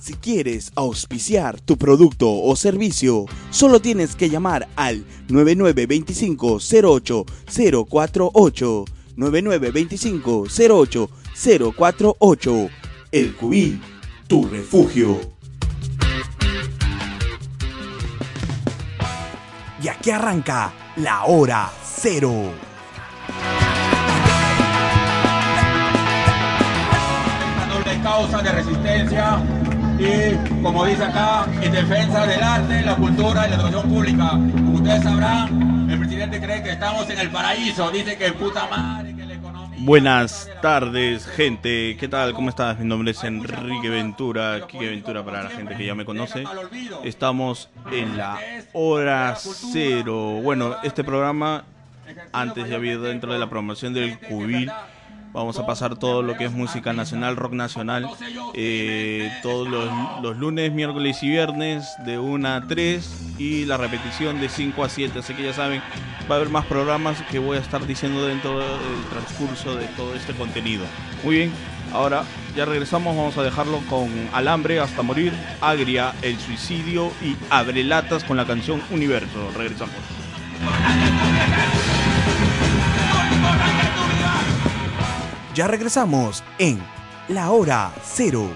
Si quieres auspiciar tu producto o servicio, solo tienes que llamar al 9925-08048. 9925-08048. El Cubil, tu refugio. Y aquí arranca la hora cero. Doble causa de resistencia y, como dice acá, en defensa del arte, la cultura y la educación pública. Como ustedes sabrán, el presidente cree que estamos en el paraíso, dice que puta madre, que la economía... Buenas tardes, gente. ¿Qué tal? ¿Cómo estás? Mi nombre es Enrique Ventura. Quique Ventura para la gente que ya me conoce. Estamos en la hora cero. Bueno, este programa antes ya había dentro de la promoción del Cubil. Vamos a pasar todo lo que es música nacional, rock nacional, eh, todos los, lunes, miércoles y viernes de 1 a 3 y la repetición de 5 a 7. Así que ya saben, va a haber más programas que voy a estar diciendo dentro del transcurso de todo este contenido. Muy bien, ahora ya regresamos, vamos a dejarlo con Alambre hasta morir, Agria, El suicidio y Abrelatas con la canción Universo. Regresamos. Ya regresamos en La Hora Cero.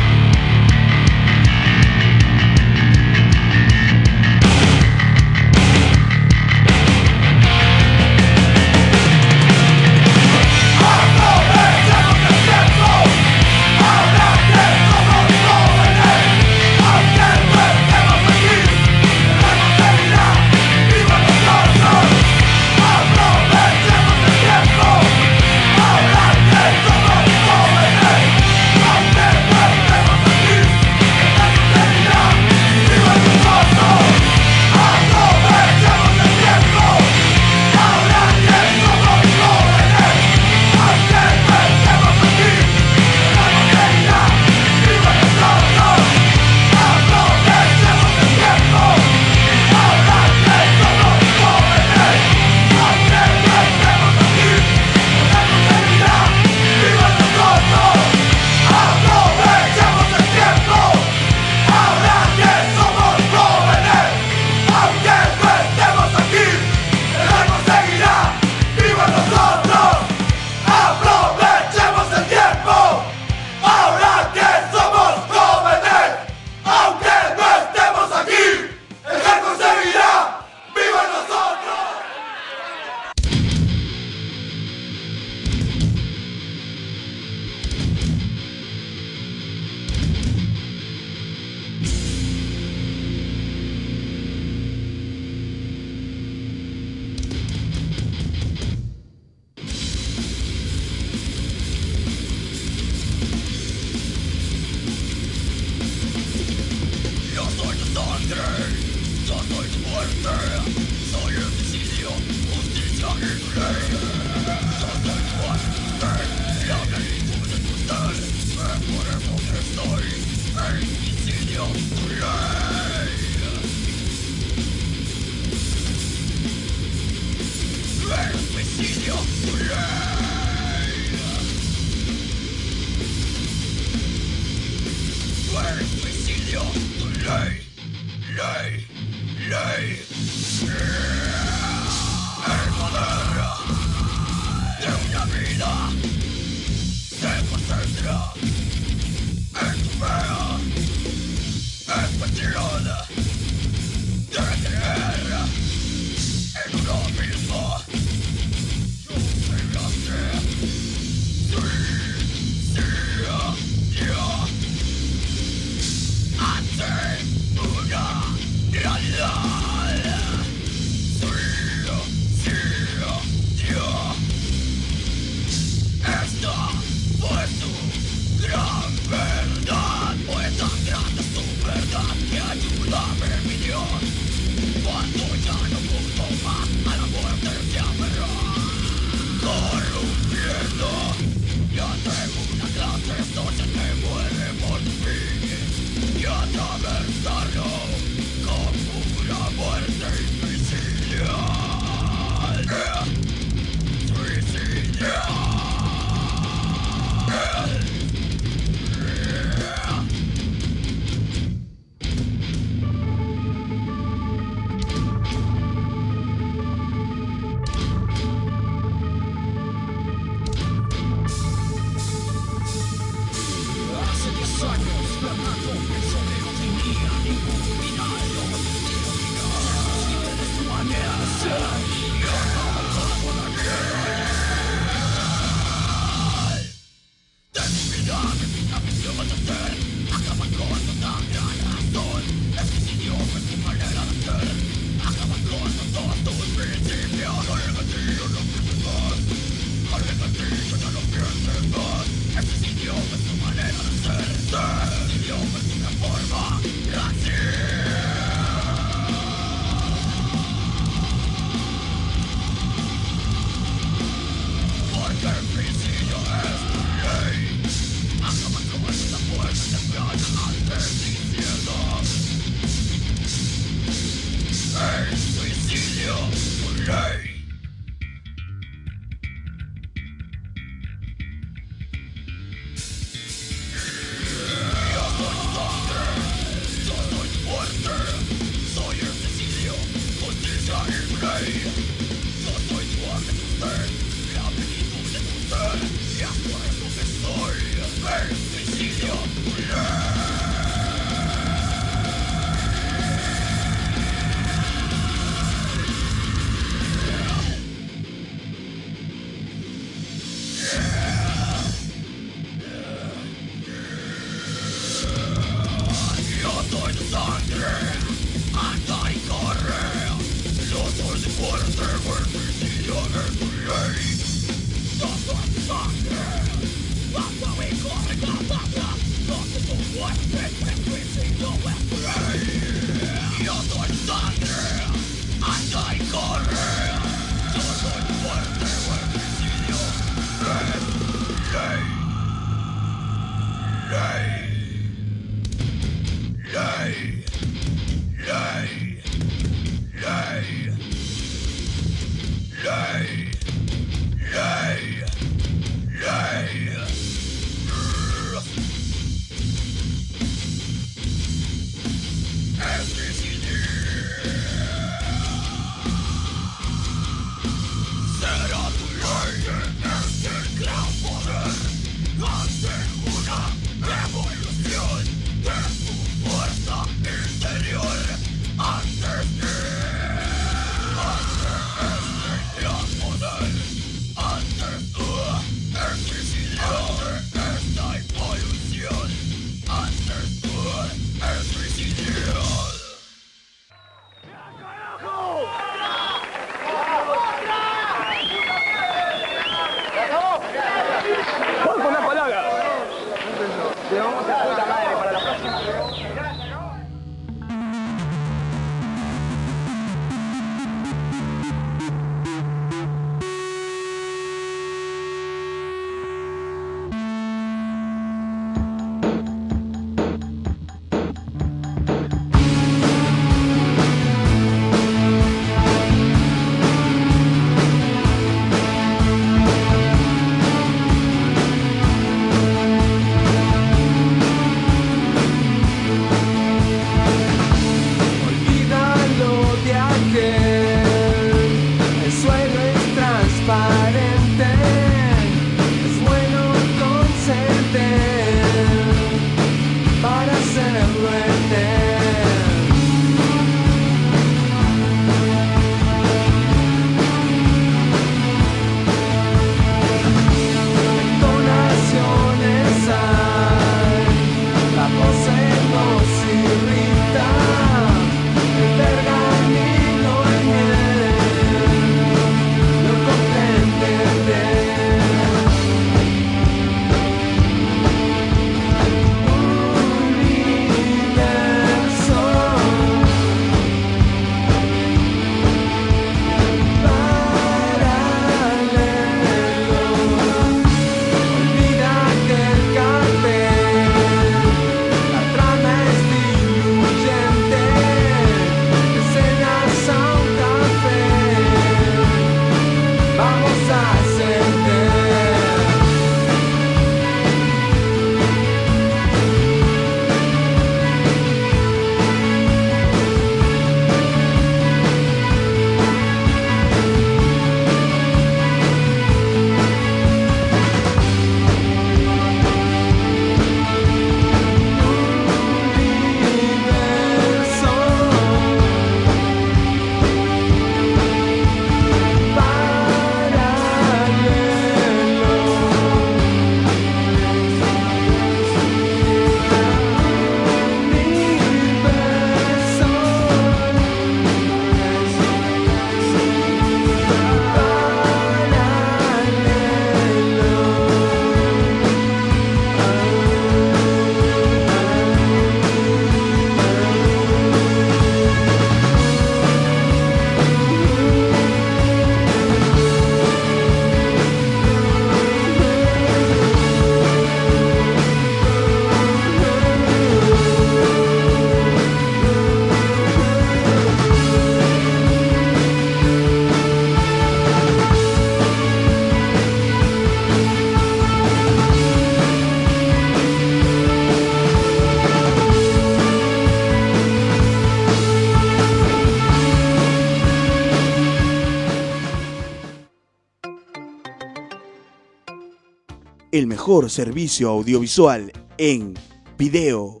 El mejor servicio audiovisual en video,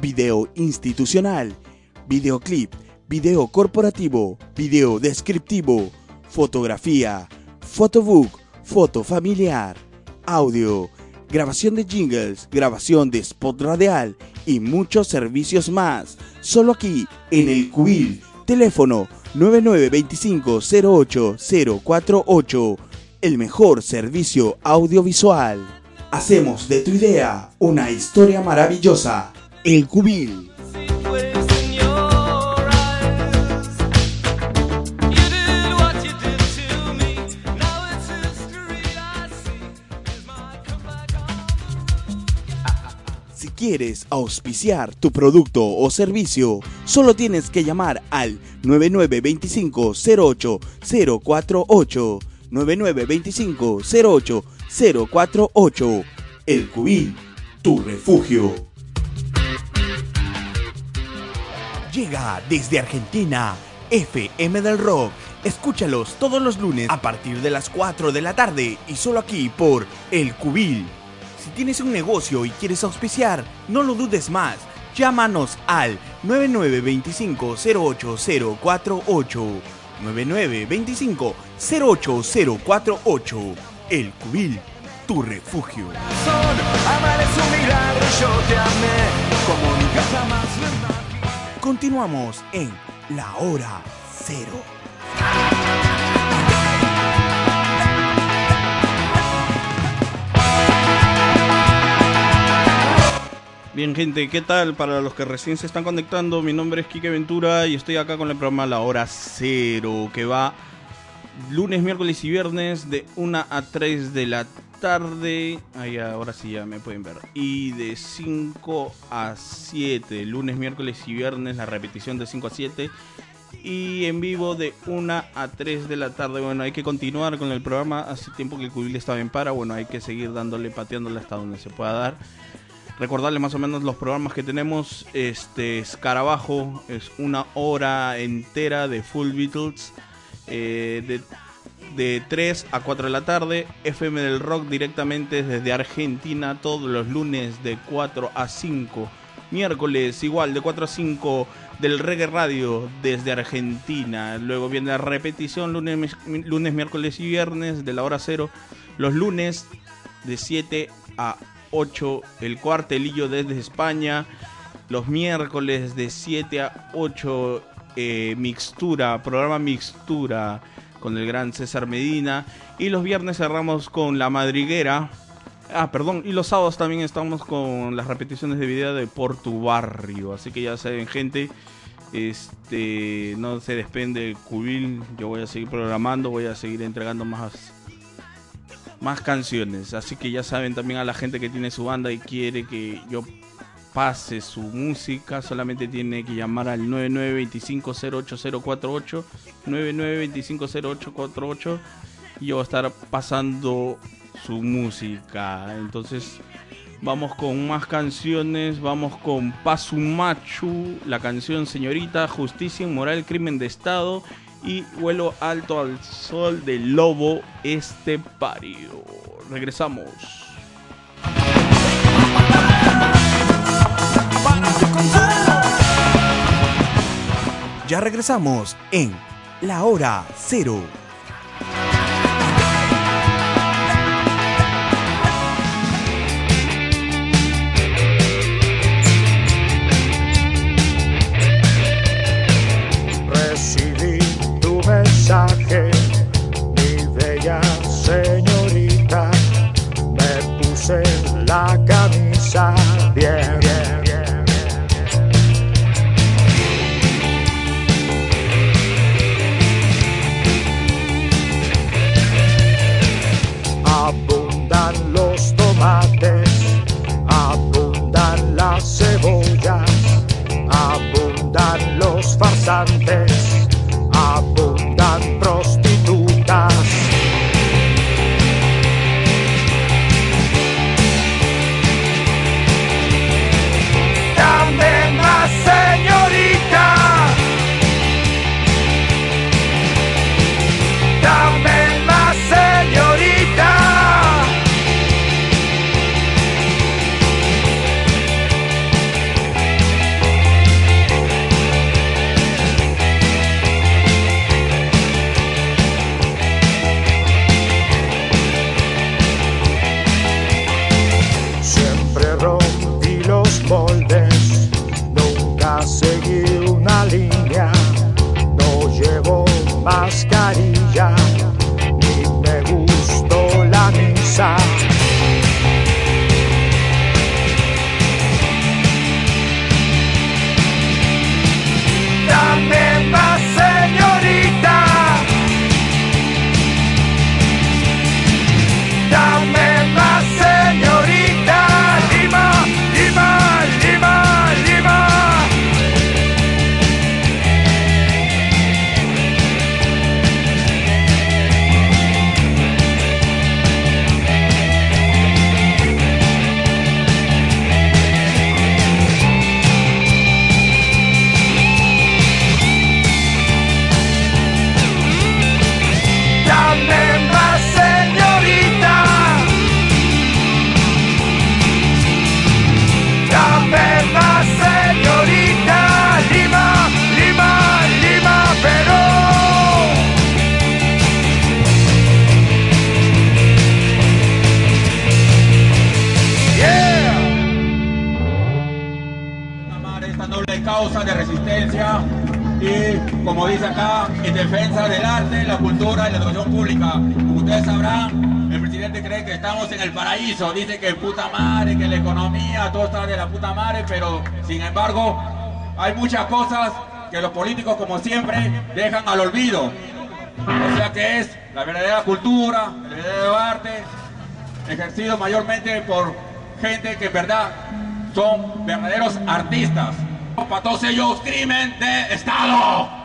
video institucional, videoclip, video corporativo, video descriptivo, fotografía, fotobook, foto familiar, audio, grabación de jingles, grabación de spot radial y muchos servicios más. Solo aquí en el Cubil. Teléfono 9925-08048. El mejor servicio audiovisual. Hacemos de tu idea una historia maravillosa. El Cubil. Si quieres auspiciar tu producto o servicio, solo tienes que llamar al 9925-08048. 9925-08048. El Cubil, tu refugio. Llega desde Argentina FM del Rock. Escúchalos todos los lunes a partir de las 4 de la tarde y solo aquí por El Cubil. Si tienes un negocio y quieres auspiciar, no lo dudes más. Llámanos al 9925-08048. 9925-08048. El Cubil, tu refugio. Continuamos en La Hora Cero. Bien gente, ¿qué tal? Para los que recién se están conectando, mi nombre es Quique Ventura y estoy acá con el programa La Hora Cero, que va lunes, miércoles y viernes de 1 a 3 de la tarde. Ahí ahora sí ya me pueden ver. Y de 5 a 7, lunes, miércoles y viernes, la repetición de 5 a 7. Y en vivo de 1 a 3 de la tarde. Bueno, hay que continuar con el programa. Hace tiempo que el cubil estaba en para. Bueno, hay que seguir dándole, pateándole hasta donde se pueda dar recordarle más o menos los programas que tenemos. Este Escarabajo es una hora entera de Full Beatles. eh, de, de 3 a 4 de la tarde. FM del Rock directamente desde Argentina. Todos los lunes de 4 a 5. Miércoles igual de 4 a 5 del Reggae Radio desde Argentina. Luego viene la repetición lunes, lunes, miércoles y viernes de la hora cero. Los lunes de 7 a 8 el cuartelillo desde España. Los miércoles de 7 a 8 eh, Mixtura, programa Mixtura con el gran César Medina. Y los viernes cerramos con La Madriguera. Ah, perdón. Y los sábados también estamos con las repeticiones de video de Por tu Barrio. Así que ya saben, gente. Este, no se despende el cubil. Yo voy a seguir programando, voy a seguir entregando más más canciones. Así que ya saben también a la gente que tiene su banda y quiere que yo pase su música, solamente tiene que llamar al 9925-08048, 9925-0848 y yo voy a estar pasando su música. Entonces vamos con más canciones, vamos con Pasumachu, la canción Señorita, Justicia Inmoral, Crimen de Estado y vuelo alto al sol del lobo estepario. Regresamos. Ya regresamos en La Hora Cero. Mi bella señorita. Me puse la camisa bien, bien. Abundan los tomates, abundan las cebollas, abundan los farsantes, presidente cree que estamos en el paraíso, dice que puta madre, que la economía, todo está de la puta madre, pero sin embargo hay muchas cosas que los políticos, como siempre, dejan al olvido. O sea que es la verdadera cultura, el verdadero arte, ejercido mayormente por gente que en verdad son verdaderos artistas. Para todos ellos, crimen de. ¡Estado!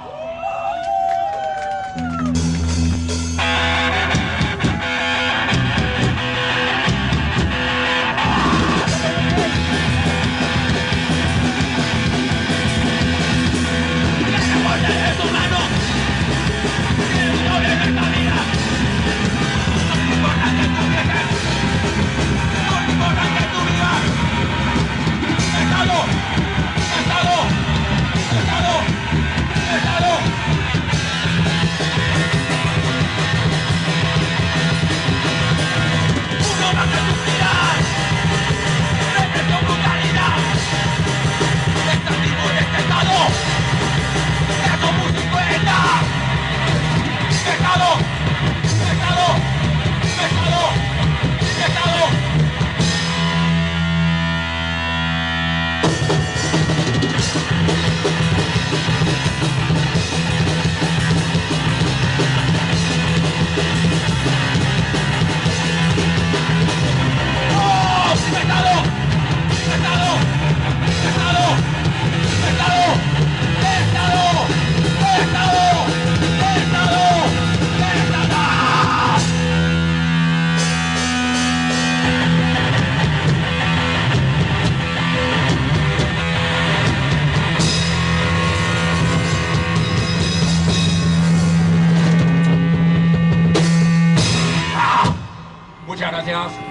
家 녕.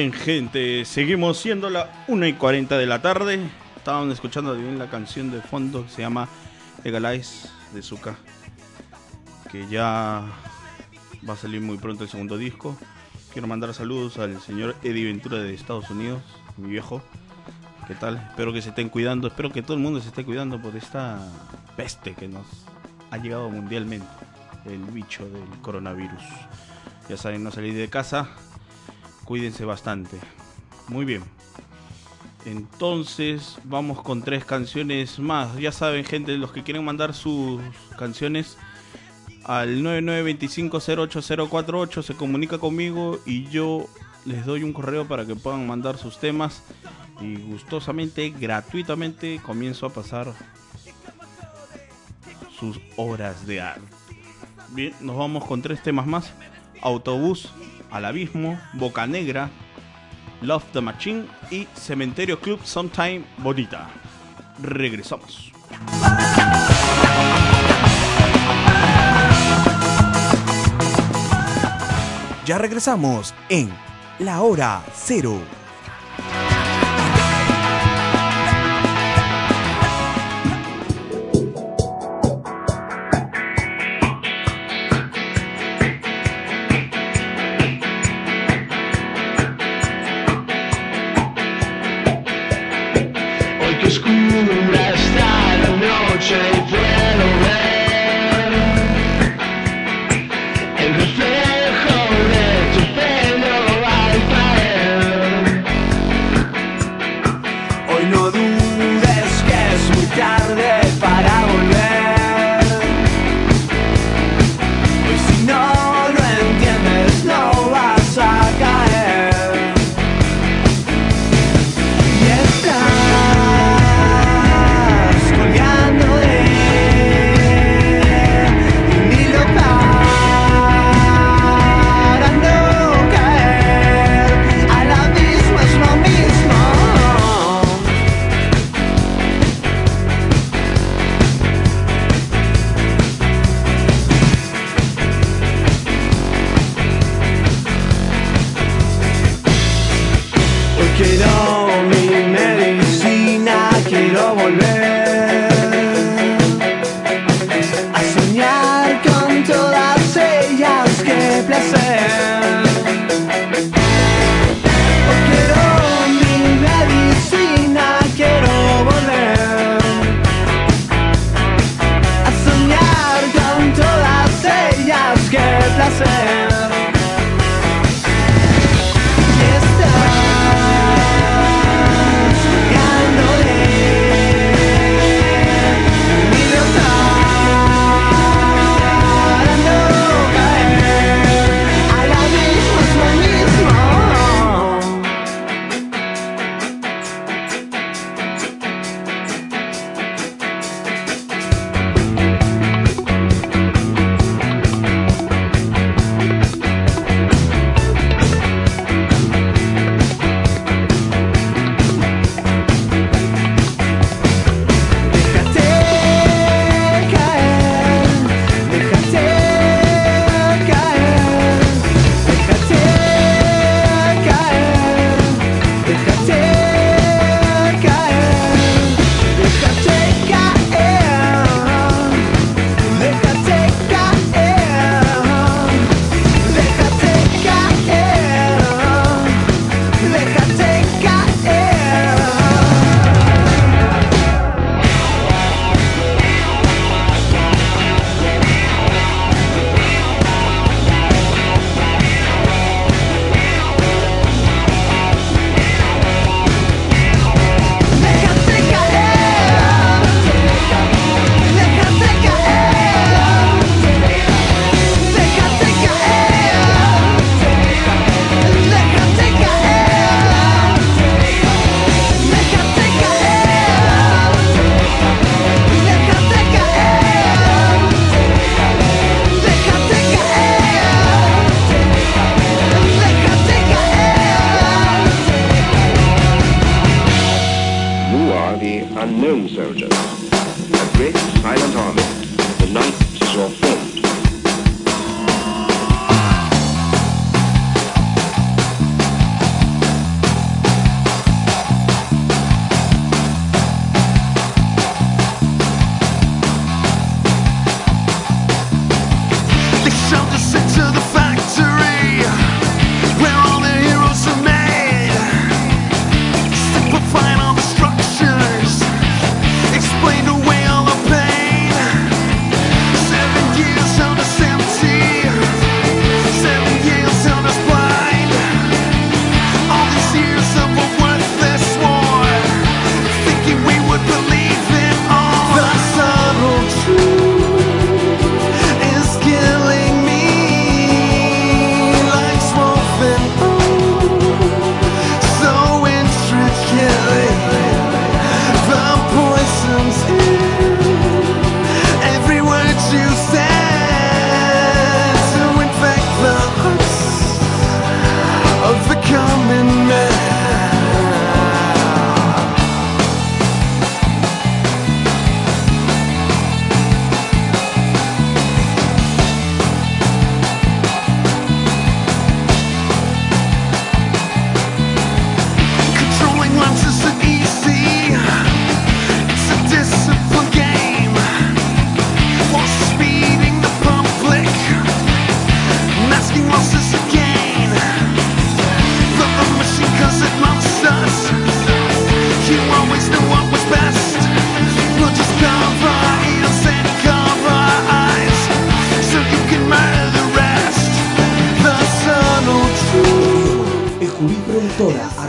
Bien, gente, seguimos siendo la 1 y 40 de la tarde. Estaban escuchando bien la canción de fondo que se llama Legalize de Zuka. Que ya va a salir muy pronto el segundo disco. Quiero mandar saludos al señor Eddie Ventura de Estados Unidos, mi viejo. ¿Qué tal? Espero que se estén cuidando. Espero que todo el mundo se esté cuidando por esta peste que nos ha llegado mundialmente. El bicho del coronavirus. Ya saben, no salir de casa cuídense bastante. Muy bien. Entonces vamos con tres canciones más. Ya saben, gente, los que quieren mandar sus canciones al 9925-08048 se comunica conmigo y yo les doy un correo para que puedan mandar sus temas y gustosamente, gratuitamente comienzo a pasar sus horas de arte. Bien, nos vamos con tres temas más. Autobús al abismo, Boca Negra, Love the Machine y Cementerio Club Sometime Bonita. Regresamos. Ya regresamos en la hora cero. Que oscura está la noche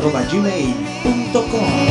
ejubíproductora.gmail.com Lights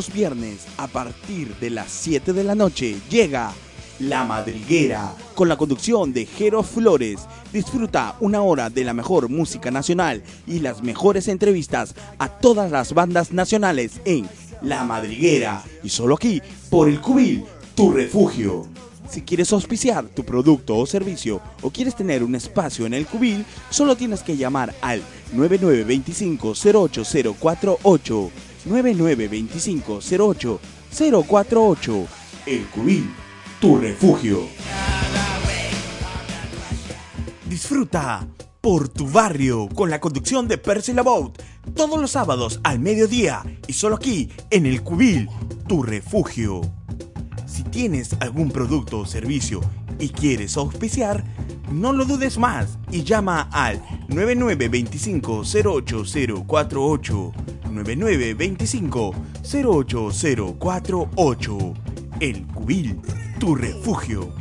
los viernes a partir de las 7 de la noche llega La Madriguera con la conducción de Jero Flores. Disfruta una hora de la mejor música nacional y las mejores entrevistas a todas las bandas nacionales en La Madriguera y solo aquí por el Cubil, tu refugio. Si quieres auspiciar tu producto o servicio o quieres tener un espacio en el cubil, solo tienes que llamar al 9925-08048. 9925-08048. El cubil, tu refugio. Disfruta por tu barrio con la conducción de Percy Labout todos los sábados al mediodía y solo aquí en el cubil, tu refugio. Si tienes algún producto o servicio y quieres auspiciar, no lo dudes más y llama al 9925-08048. 9925-08048. El Cubil, tu refugio.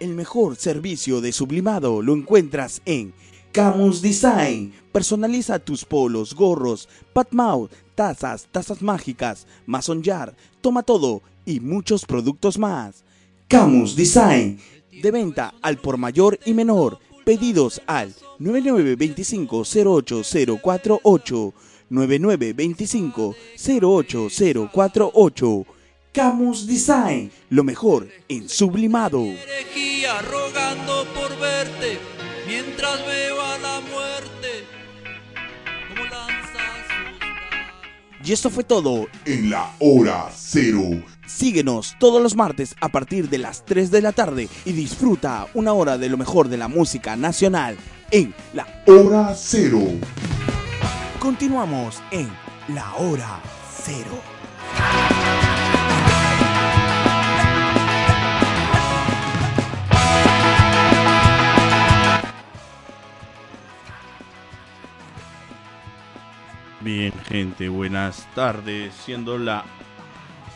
El mejor servicio de sublimado lo encuentras en Camus Design. Personaliza tus polos, gorros, patmouth, tazas, tazas mágicas, mason jar, toma todo y muchos productos más. Camus Design. De venta al por mayor y menor. Pedidos al 9925-08048. 9925-08048. Camus Design. Lo mejor en sublimado. rogando por verte mientras veo la muerte Y esto fue todo En la hora cero. Síguenos todos los martes a partir de las 3 de la tarde y disfruta una hora de lo mejor de la música nacional en la Hora cero. Continuamos en la hora cero. Bien, gente, buenas tardes. Siendo la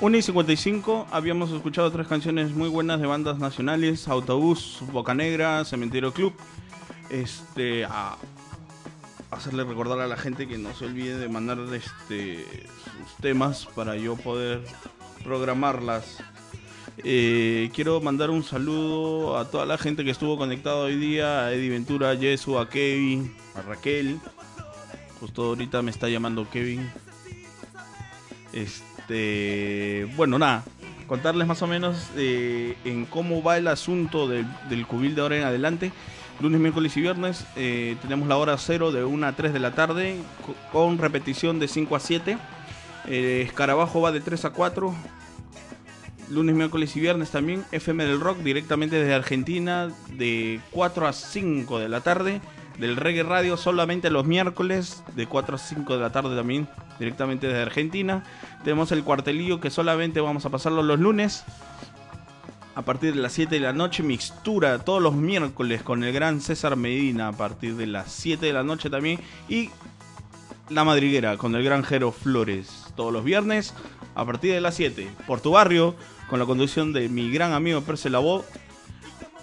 1 y 55, habíamos escuchado tres canciones muy buenas de bandas nacionales: Autobús, Boca Negra, Cementerio Club. Este, a hacerle recordar a la gente que no se olvide de mandar este, sus temas para yo poder programarlas Eh, quiero mandar un saludo a toda la gente que estuvo conectada hoy día, a Eddie Ventura, a Jesu, a Kevin, a Raquel. Justo ahorita me está llamando Kevin. Este, bueno, nada, contarles más o menos eh, en cómo va el asunto del, del cubil de ahora en adelante. Lunes, miércoles y viernes eh, tenemos la hora cero de 1 a 3 de la tarde co- con repetición de 5 a 7. Eh, Escarabajo va de 3 a 4. Lunes, miércoles y viernes también. FM del Rock directamente desde Argentina de 4 a 5 de la tarde. Del Reggae Radio solamente los miércoles de 4 a 5 de la tarde también directamente desde Argentina. Tenemos el cuartelillo que solamente vamos a pasarlo los lunes a partir de las 7 de la noche. Mixtura todos los miércoles con el gran César Medina a partir de las 7 de la noche también. Y La Madriguera con el gran Jero Flores todos los viernes a partir de las 7. Por tu barrio con la conducción de mi gran amigo Perce Labó.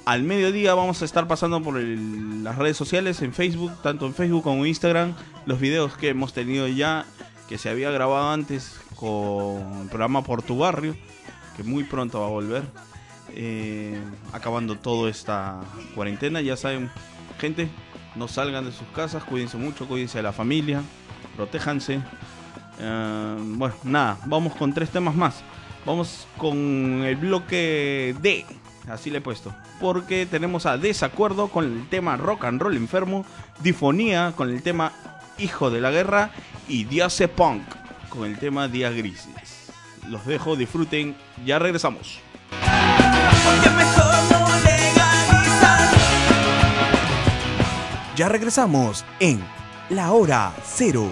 Al mediodía vamos a estar pasando por las redes sociales, en Facebook, tanto en Facebook como en Instagram, los videos que hemos tenido ya, que se había grabado antes con el programa Por tu Barrio, que muy pronto va a volver. Eh, acabando toda esta cuarentena, ya saben, gente, no salgan de sus casas, cuídense mucho, cuídense de la familia, protéjanse. Eh, bueno, nada, vamos con tres temas más. Vamos con el bloque D, así le he puesto. Porque tenemos a Desacuerdo con el tema Rock and Roll Enfermo, Difonía con el tema Hijo de la Guerra y Diase Punk con el tema Días Grises. Los dejo, disfruten, ya regresamos. Ya regresamos en La Hora Cero.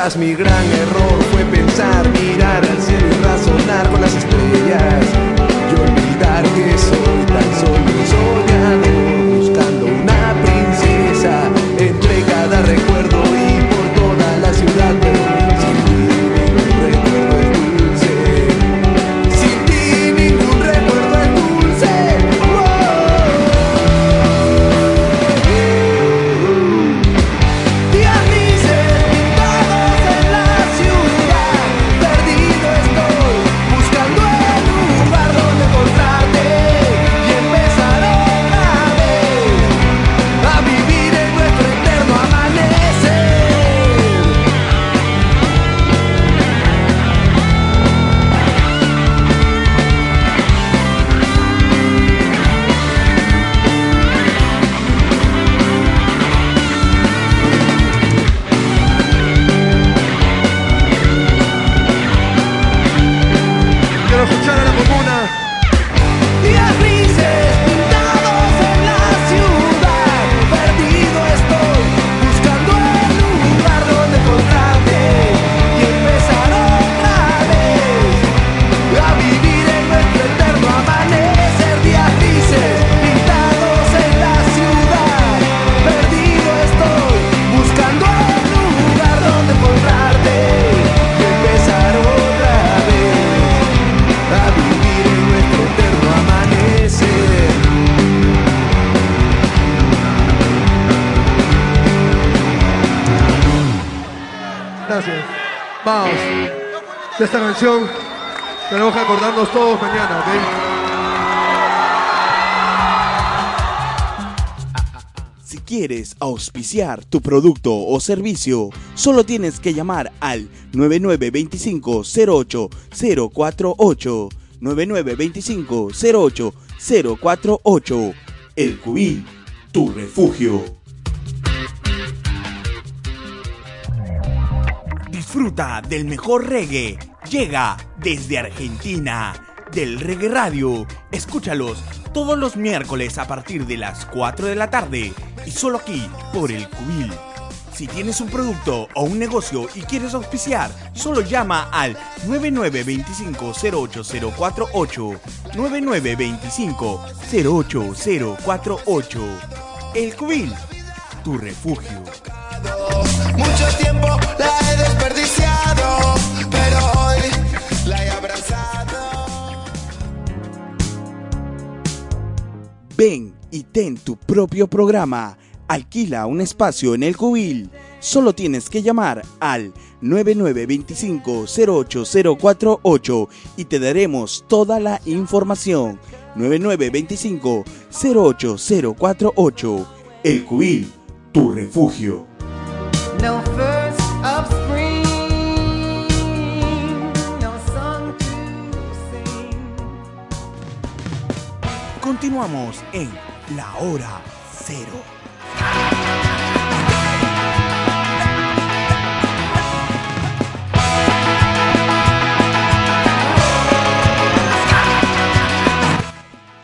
escuchas mi gran de esta canción tenemos que acordarnos todos mañana. Si quieres auspiciar tu producto o servicio, solo tienes que llamar al 9925-08048. 9925-08048. El CUI, tu refugio. Disfruta del mejor reggae. Llega desde Argentina. Del Reggae Radio. Escúchalos todos los miércoles a partir de las 4 de la tarde. Y solo aquí por el Cubil. Si tienes un producto o un negocio y quieres auspiciar, solo llama al 9925-08048. 9925-08048. El Cubil, tu refugio. Mucho tiempo la Ven y ten tu propio programa. Alquila un espacio en el Cubil. Solo tienes que llamar al 9925-08048 y te daremos toda la información. 9925-08048. El Cubil, tu refugio. No Continuamos en La Hora Cero.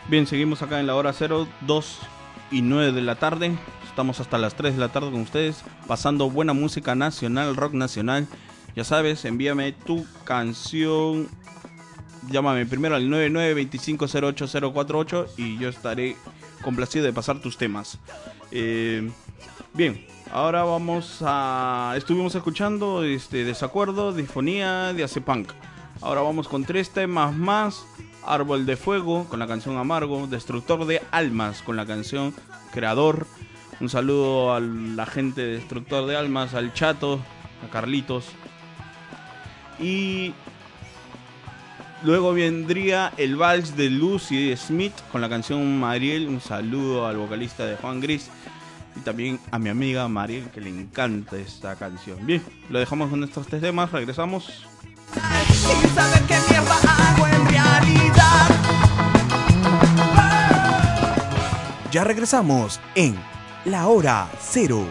Bien, seguimos acá en la hora 0, 2 y 9 de la tarde. Estamos hasta las 3 de la tarde con ustedes, pasando buena música nacional, rock nacional. Ya sabes, envíame tu canción. Llámame primero al 9925080048 y yo estaré complacido de pasar tus temas. Eh, bien, ahora vamos a. Estuvimos escuchando este Desacuerdo, Disfonía de Acepunk. Ahora vamos con tres temas más. Árbol de Fuego con la canción Amargo. Destructor de Almas con la canción Creador. Un saludo a la gente de Destructor de Almas, al Chato, a Carlitos. Y luego vendría el vals de Lucy Smith con la canción Mariel. Un saludo al vocalista de Juan Gris. Y también a mi amiga Mariel que le encanta esta canción. Bien, lo dejamos con estos tres temas. Regresamos. Sin saber qué mierda hago en realidad. Ya regresamos en La Hora Cero.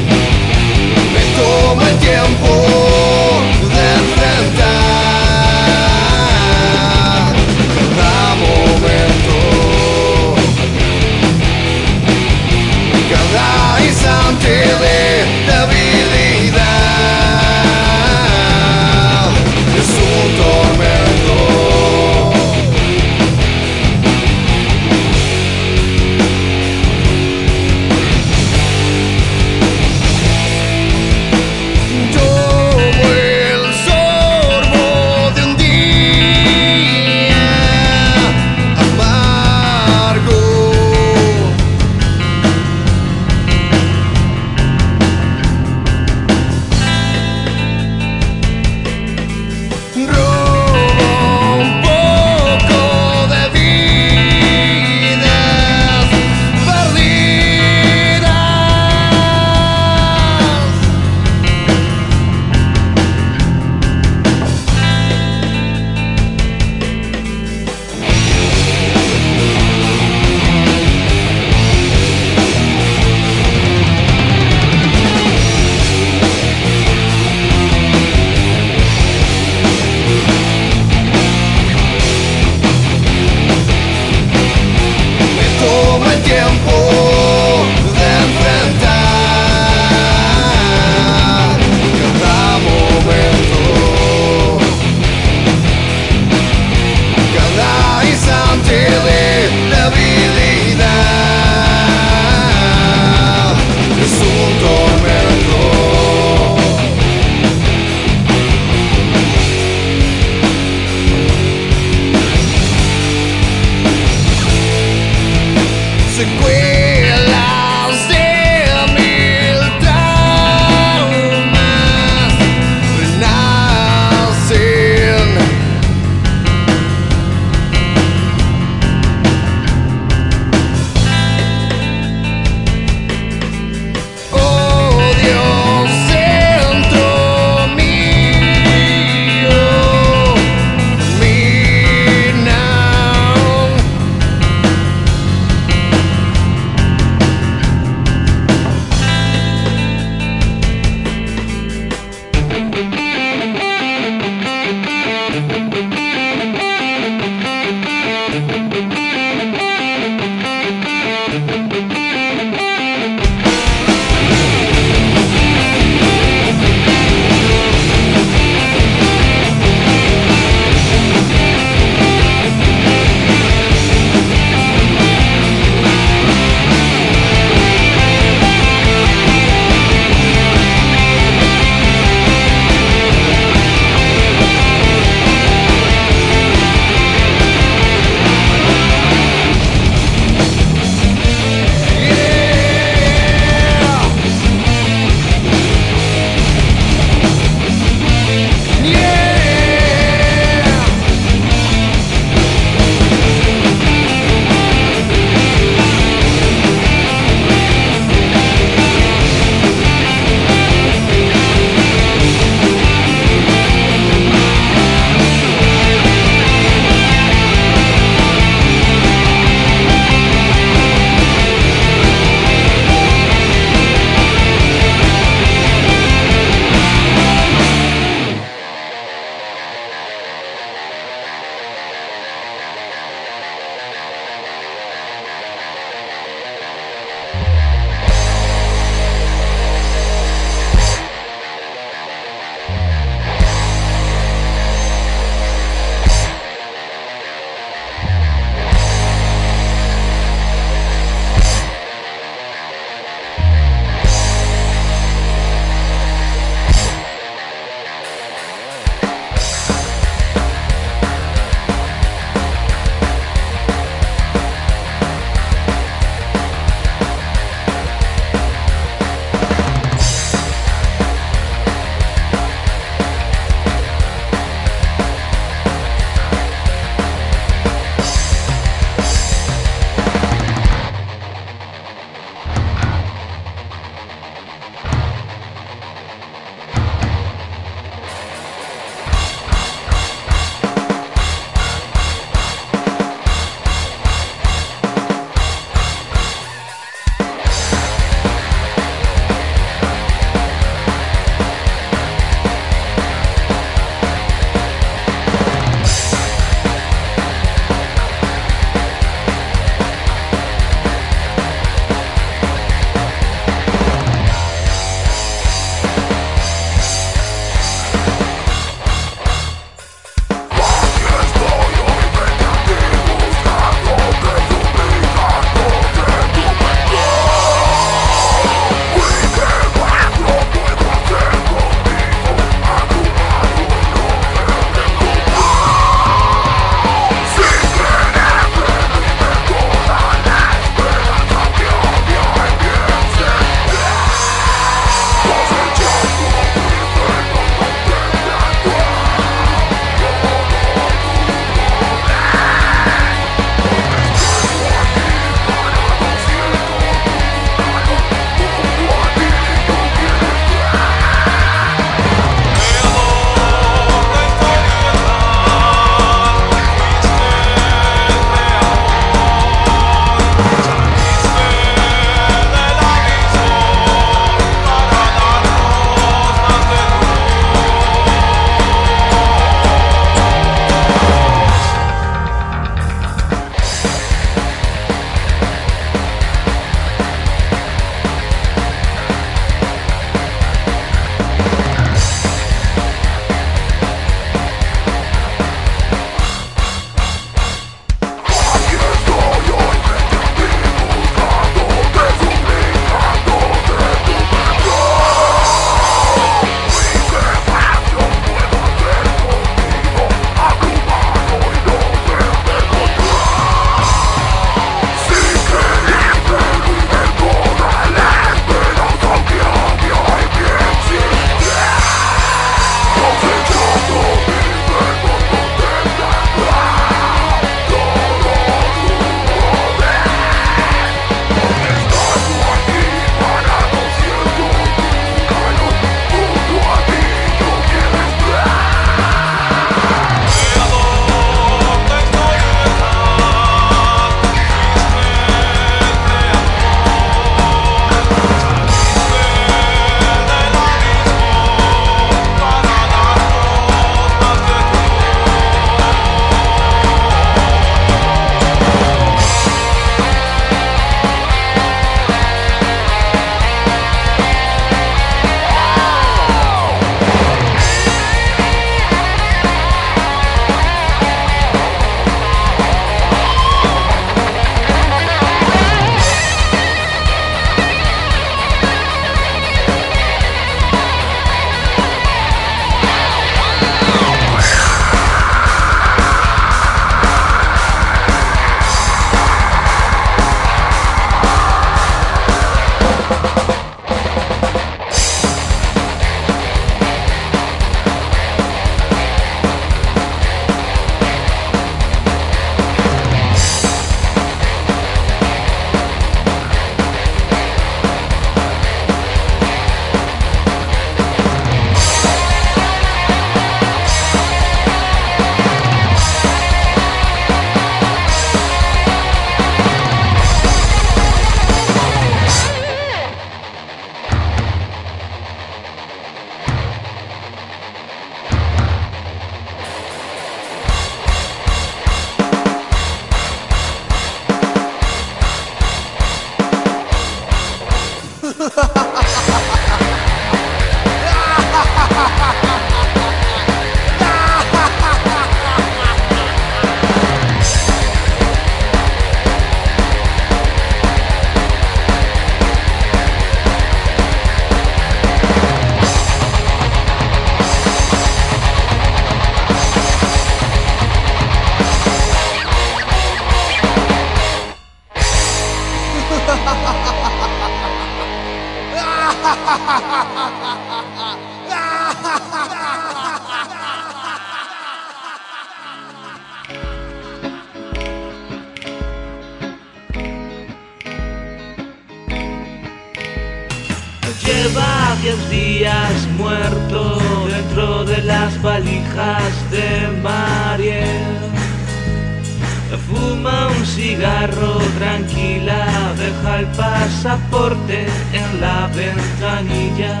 Tranquila, deja el pasaporte en la ventanilla.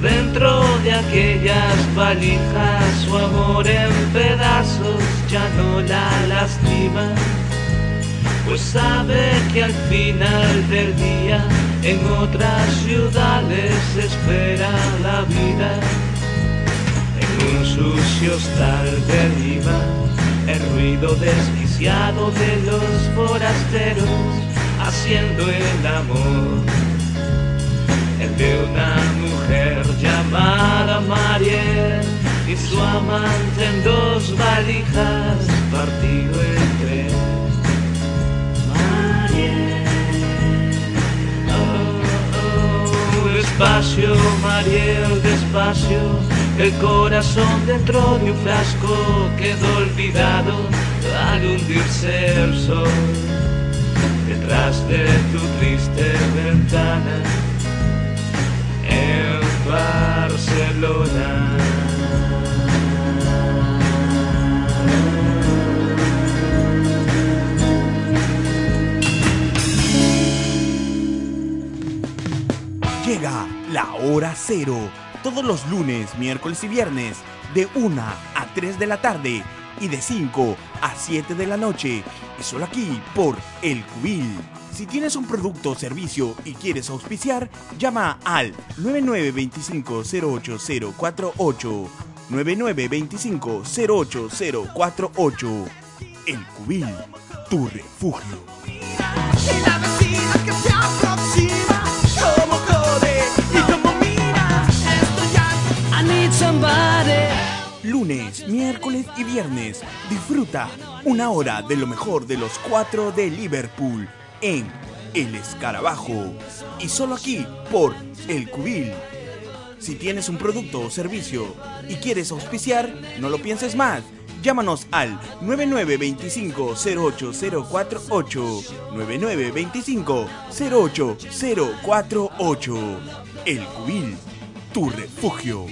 Dentro de aquellas valijas su amor en pedazos ya no la lastima. Pues sabe que al final del día en otras ciudades espera la vida. En un sucio hostal de Lima, el ruido de los forasteros haciendo el amor. El de una mujer llamada Mariel y su amante en dos valijas partido en tres. Oh, Despacio, Mariel, despacio, el corazón dentro de un frasco quedó olvidado al hundirse el sol. Detrás de tu triste ventana en Barcelona. Llega la hora cero, todos los lunes, miércoles y viernes, de 1 a 3 de la tarde y de 5 a 7 de la noche, y solo aquí por El Cubil. Si tienes un producto o servicio y quieres auspiciar, llama al 9925-08048. 9925-08048. El Cubil, tu refugio. Lunes, miércoles y viernes, disfruta una hora de lo mejor de los cuatro de Liverpool en El Escarabajo. Y solo aquí por El Cubil. Si tienes un producto o servicio y quieres auspiciar, no lo pienses más. Llámanos al 9925-08048. 9925-08048. El Cubil, tu refugio.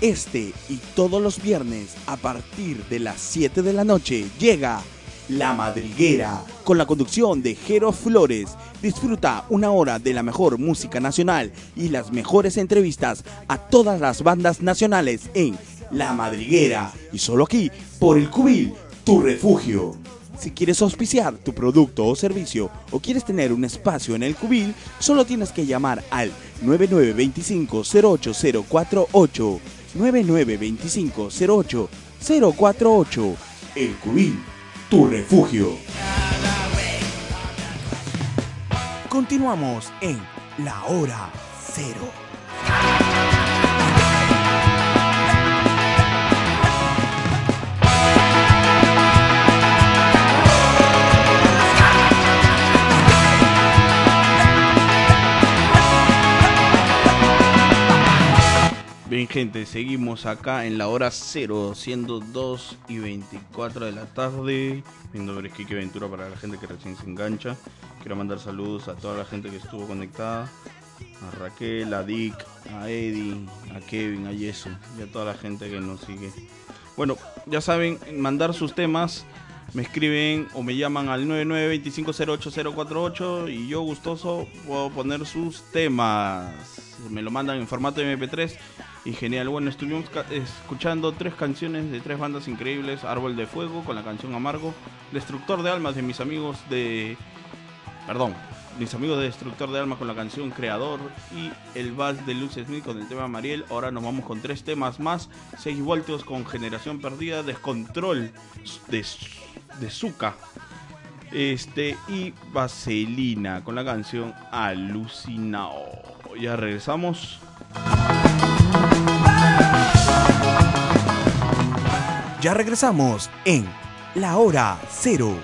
Este y todos los viernes a partir de las 7 de la noche llega La Madriguera con la conducción de Jero Flores. Disfruta una hora de la mejor música nacional y las mejores entrevistas a todas las bandas nacionales en La Madriguera y solo aquí por el Cubil, tu refugio. Si quieres auspiciar tu producto o servicio o quieres tener un espacio en el cubil, solo tienes que llamar al 9925-08048. 9925-08048. El cubil, tu refugio. Continuamos en La Hora Cero. Gente, seguimos acá en la hora cero, siendo 2 y 24 de la tarde. Mi nombre es Kike Ventura para la gente que recién se engancha. Quiero mandar saludos a toda la gente que estuvo conectada: a Raquel, a Dick, a Eddie, a Kevin, a Yeso y a toda la gente que nos sigue. Bueno, ya saben, mandar sus temas. Me escriben o me llaman al 9925-08048 y yo gustoso puedo poner sus temas. Me lo mandan en formato MP3 y genial. Bueno, estuvimos escuchando tres canciones de tres bandas increíbles. Árbol de Fuego con la canción Amargo. Destructor de Almas de mis amigos de... Perdón. Mis amigos de Destructor de Almas con la canción Creador. Y el Vals de Luce Smith con el tema Mariel. Ahora nos vamos con tres temas más. 6 voltios con Generación Perdida. Descontrol de, de Zuka. Este y Vaselina con la canción Alucinao. Ya regresamos. Ya regresamos en La Hora Cero.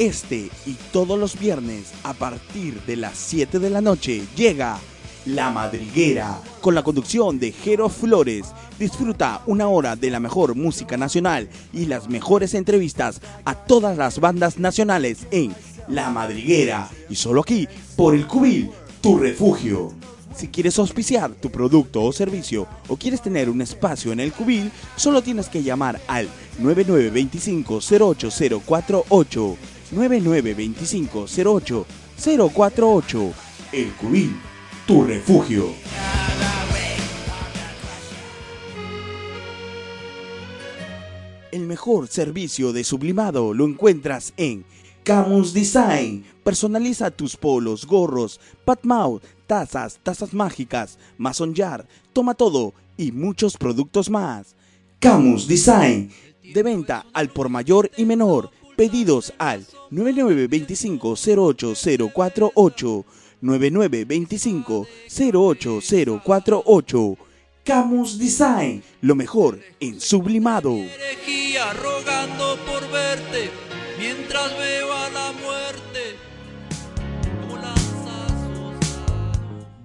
Este y todos los viernes a partir de las 7 de la noche llega La Madriguera con la conducción de Jero Flores. Disfruta una hora de la mejor música nacional y las mejores entrevistas a todas las bandas nacionales en La Madriguera y solo aquí por el Cubil, tu refugio. Si quieres auspiciar tu producto o servicio o quieres tener un espacio en el cubil, solo tienes que llamar al 9925-08048. 9925-08048. El cubil, tu refugio. El mejor servicio de sublimado lo encuentras en Camus Design. Personaliza tus polos, gorros, patmouth, tazas, tazas mágicas, mason jar, toma todo y muchos productos más. Camus Design. De venta al por mayor y menor. Pedidos al 9925-08048. 9925-08048. Camus Design. Lo mejor en sublimado. rogando por verte mientras veo a la muerte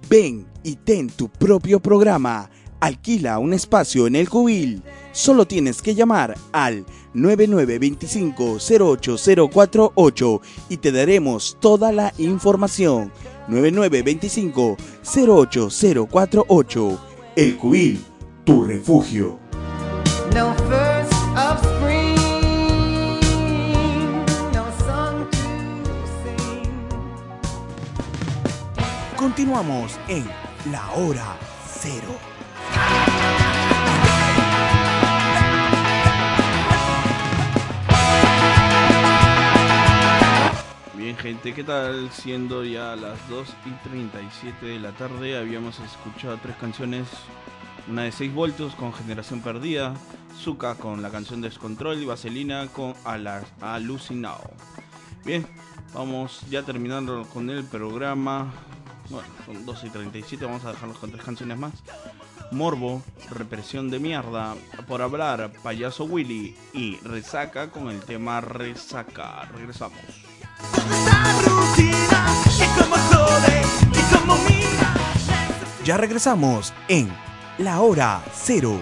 Ven y ten tu propio programa. Alquila un espacio en el cubil. Solo tienes que llamar al 9925-08048 y te daremos toda la información. 9925-08048. El Cubil, tu refugio. No first of spring, no song to sing. Continuamos en La Hora Cero. Bien gente, ¿qué tal? Siendo ya las 2 y 37 de la tarde, habíamos escuchado tres canciones, una de 6 voltios con Generación Perdida, Zuka con la canción Descontrol y Vaselina con Alucinado. Bien, vamos ya terminando con el programa. Bueno, son 2 y 37, vamos a dejarnos con tres canciones más. Morbo, Represión de Mierda, Por Hablar, Payaso Willy y Resaca con el tema Resaca. Regresamos. Ya regresamos en La Hora Cero.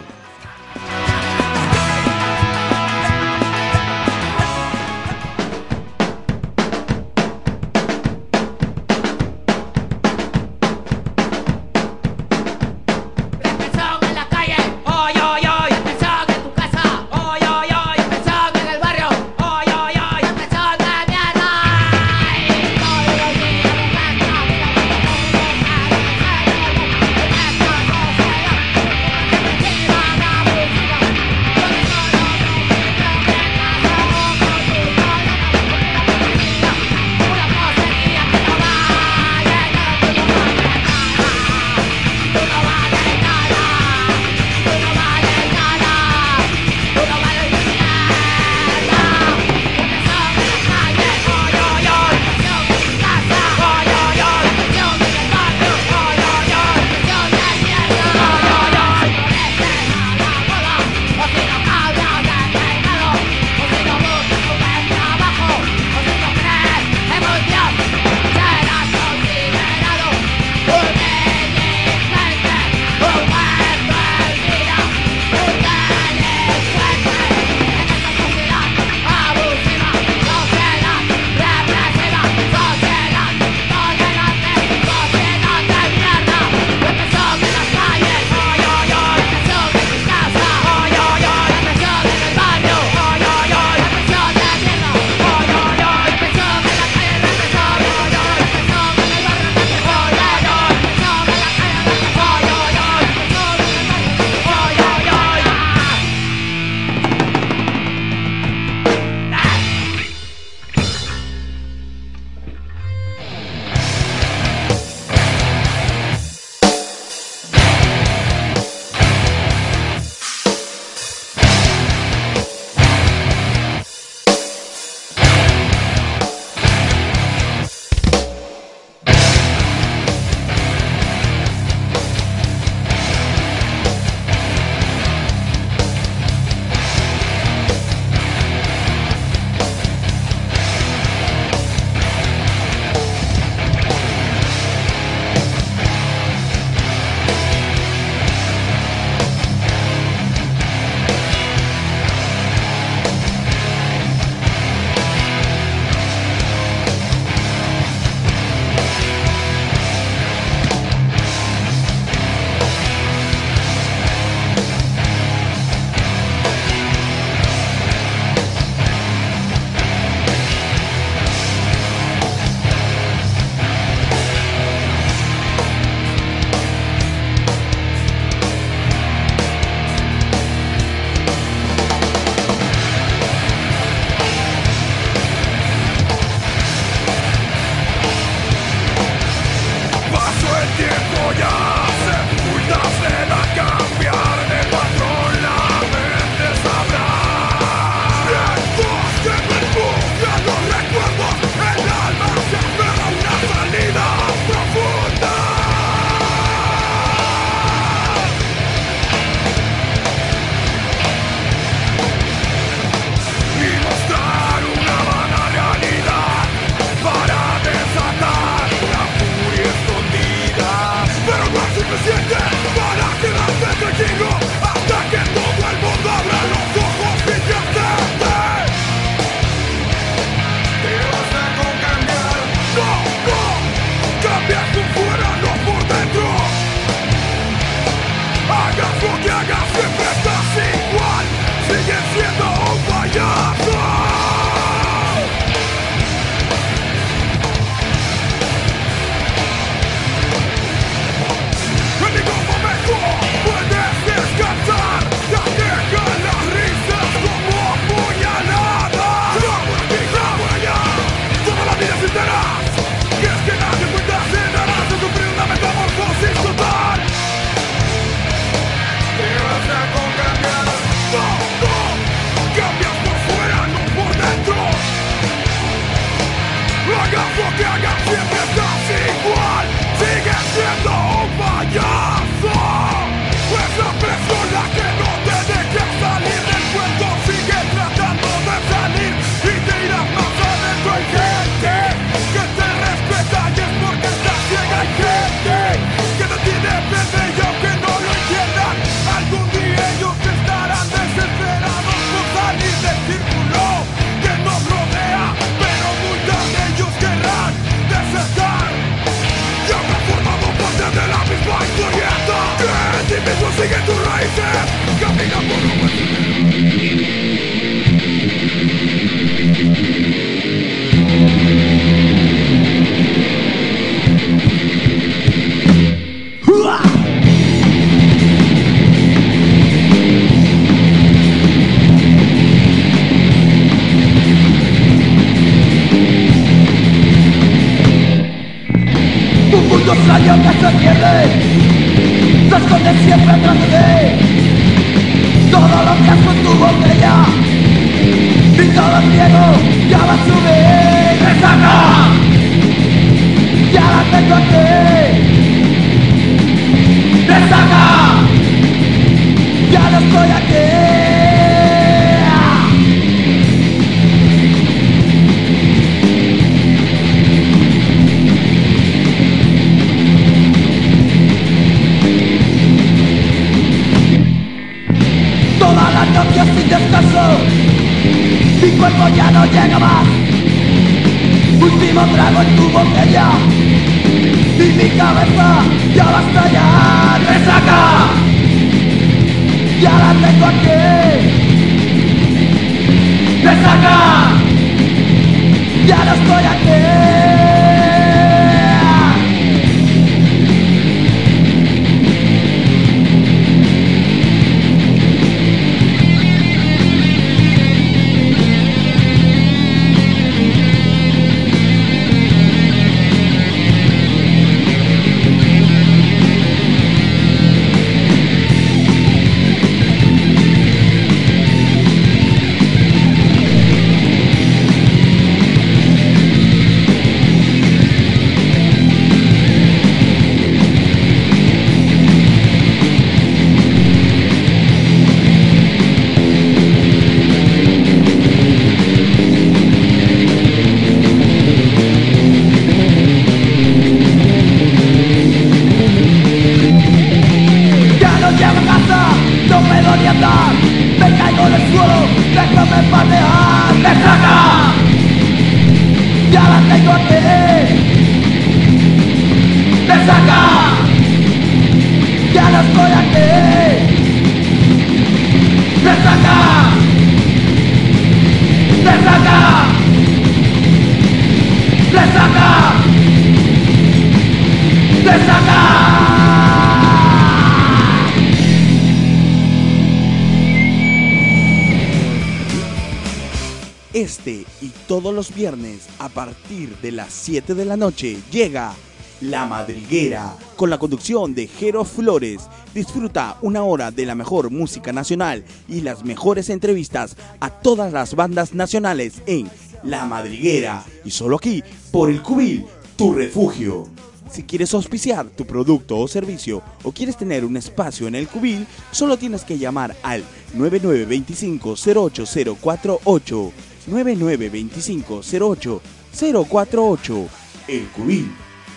de las 7 de la noche llega La Madriguera con la conducción de Jero Flores. Disfruta una hora de la mejor música nacional y las mejores entrevistas a todas las bandas nacionales en La Madriguera y solo aquí por el Cubil, tu refugio. Si quieres auspiciar tu producto o servicio o quieres tener un espacio en el cubil, solo tienes que llamar al 9925 08048. 9925 08 048. El Cubil,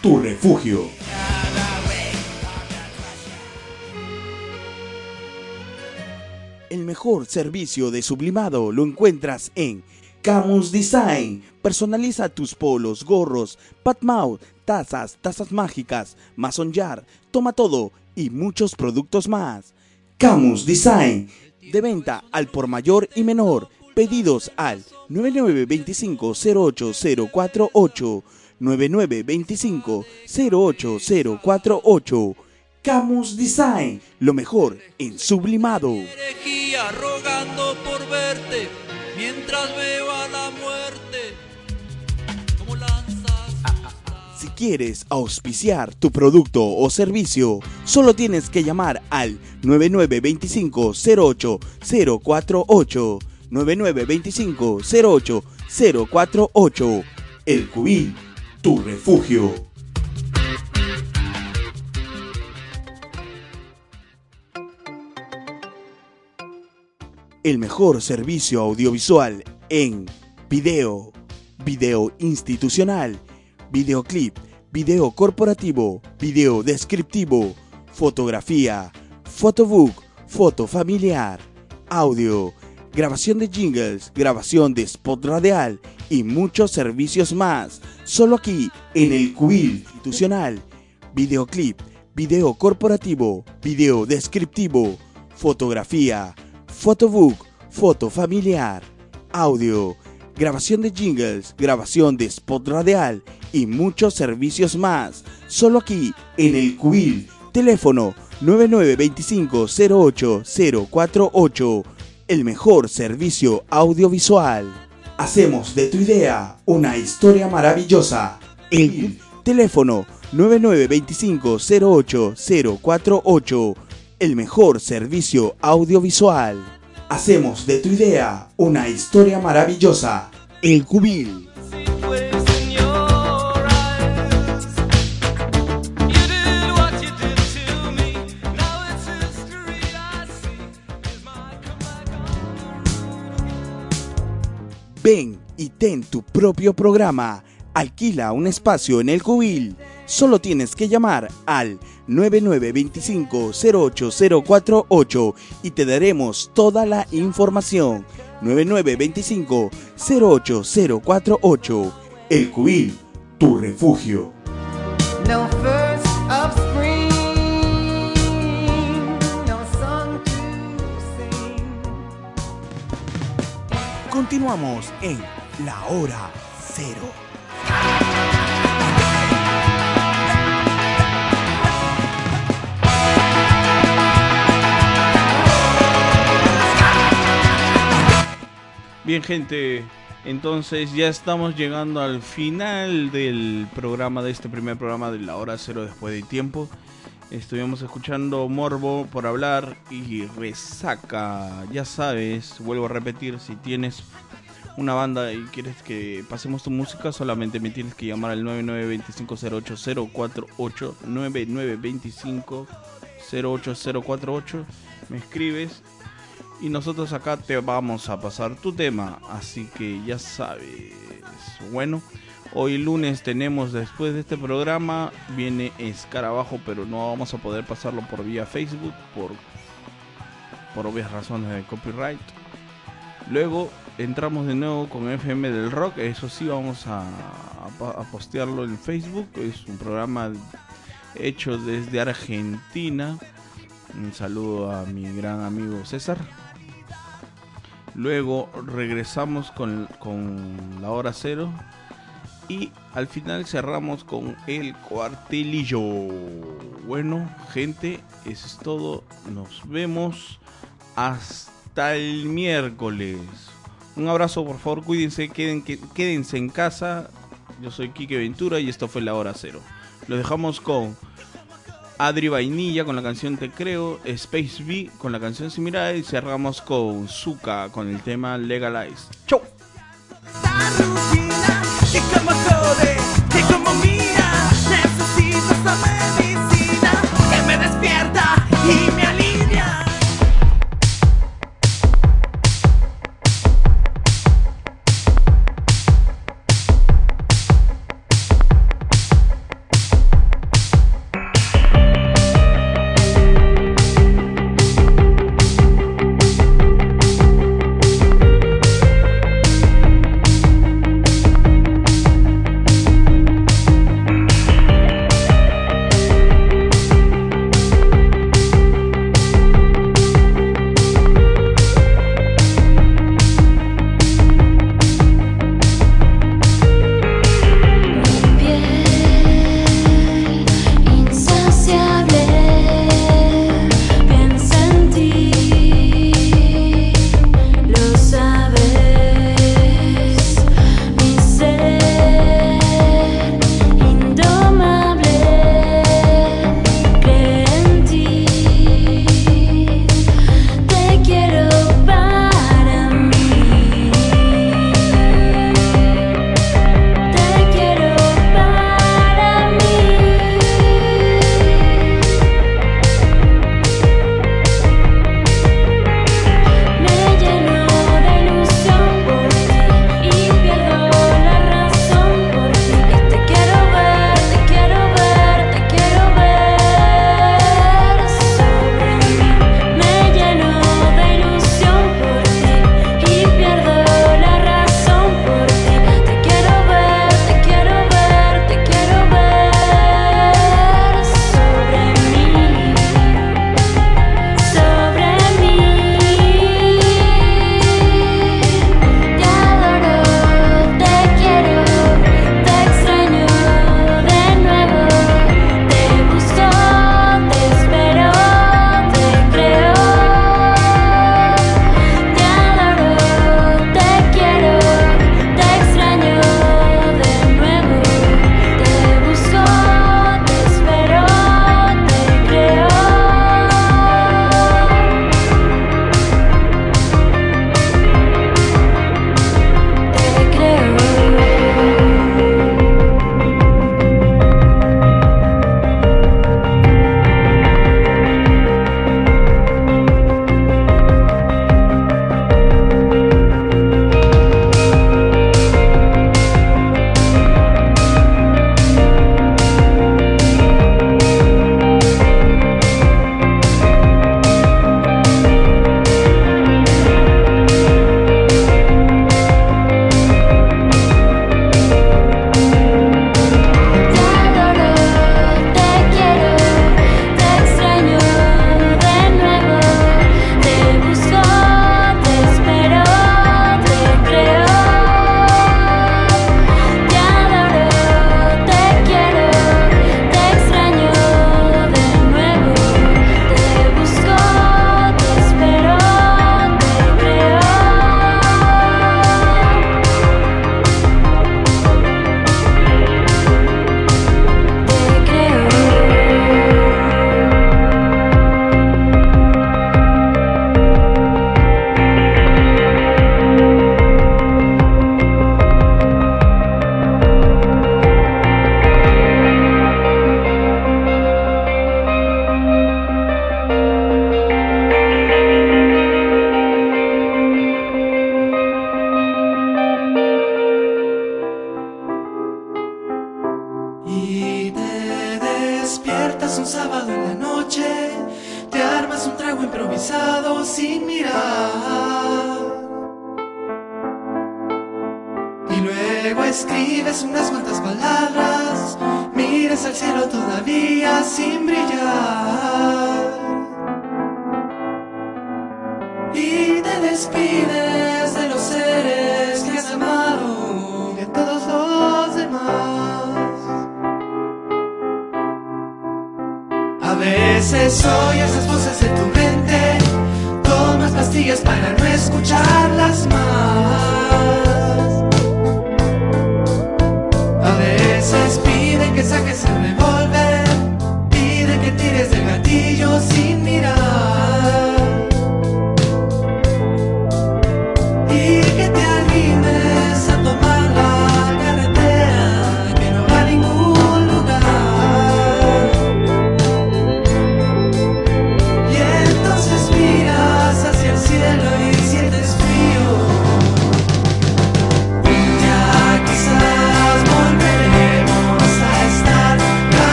tu refugio. El mejor servicio de sublimado lo encuentras en Camus Design. Personaliza tus polos, gorros, patmouth, tazas, tazas mágicas, mason jar, toma todo y muchos productos más. Camus Design. De venta al por mayor y menor. Pedidos al 9925-08048, 9925-08048. Camus Design, lo mejor en sublimado. herejía rogando por verte mientras veo a la muerte como lanzas Si quieres auspiciar tu producto o servicio, solo tienes que llamar al 9925-08048, 9925-08048. El Cubil, tu refugio. El mejor servicio audiovisual en video, video institucional, videoclip, video corporativo, video descriptivo, fotografía, fotobook, foto familiar, audio, grabación de jingles, grabación de spot radial y muchos servicios más. Solo aquí en el Cubil institucional, videoclip, video corporativo, video descriptivo, fotografía, fotobook, foto familiar, audio, grabación de jingles, grabación de spot radial y muchos servicios más. Solo aquí en el Cubil. Teléfono 9925-08048. El mejor servicio audiovisual. Hacemos de tu idea una historia maravillosa. El teléfono 9925-08048. El mejor servicio audiovisual. Hacemos de tu idea una historia maravillosa. El Cubil. Ven y ten tu propio programa. Alquila un espacio en el Cubil. Solo tienes que llamar al 9925-08048 y te daremos toda la información. 9925-08048. El Cubil, tu refugio. Continuamos en La Hora Cero. Bien, gente, entonces ya estamos llegando al final del programa, de este primer programa de la hora cero después de tiempo. Estuvimos escuchando Morbo por hablar y Resaca. Ya sabes, vuelvo a repetir, si tienes una banda y quieres que pasemos tu música, solamente me tienes que llamar al 9925-08048, 9925-08048. Me escribes y nosotros acá te vamos a pasar tu tema. Así que ya sabes. Bueno, hoy lunes tenemos después de este programa, viene Escarabajo, pero no vamos a poder pasarlo por vía Facebook por, por obvias razones de copyright. Luego entramos de nuevo con FM del Rock, eso sí vamos a, postearlo en Facebook, es un programa hecho desde Argentina. Un saludo a mi gran amigo César. Luego regresamos con, con la hora cero. Y al final cerramos con el cuartelillo. Bueno, gente, eso es todo. Nos vemos hasta el miércoles. Un abrazo, por favor, cuídense, queden, que- quédense en casa. Yo soy Quique Ventura y esto fue la hora cero. Los dejamos con Adri Vainilla con la canción Te Creo, Space B con la canción Similar y cerramos con Zuka con el tema Legalize. ¡Chau!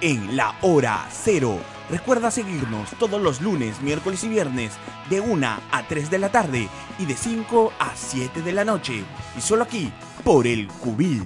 En La Hora Cero. Recuerda seguirnos todos los lunes, miércoles y viernes de 1 a 3 de la tarde y de 5 a 7 de la noche. Y solo aquí, por el Cubil.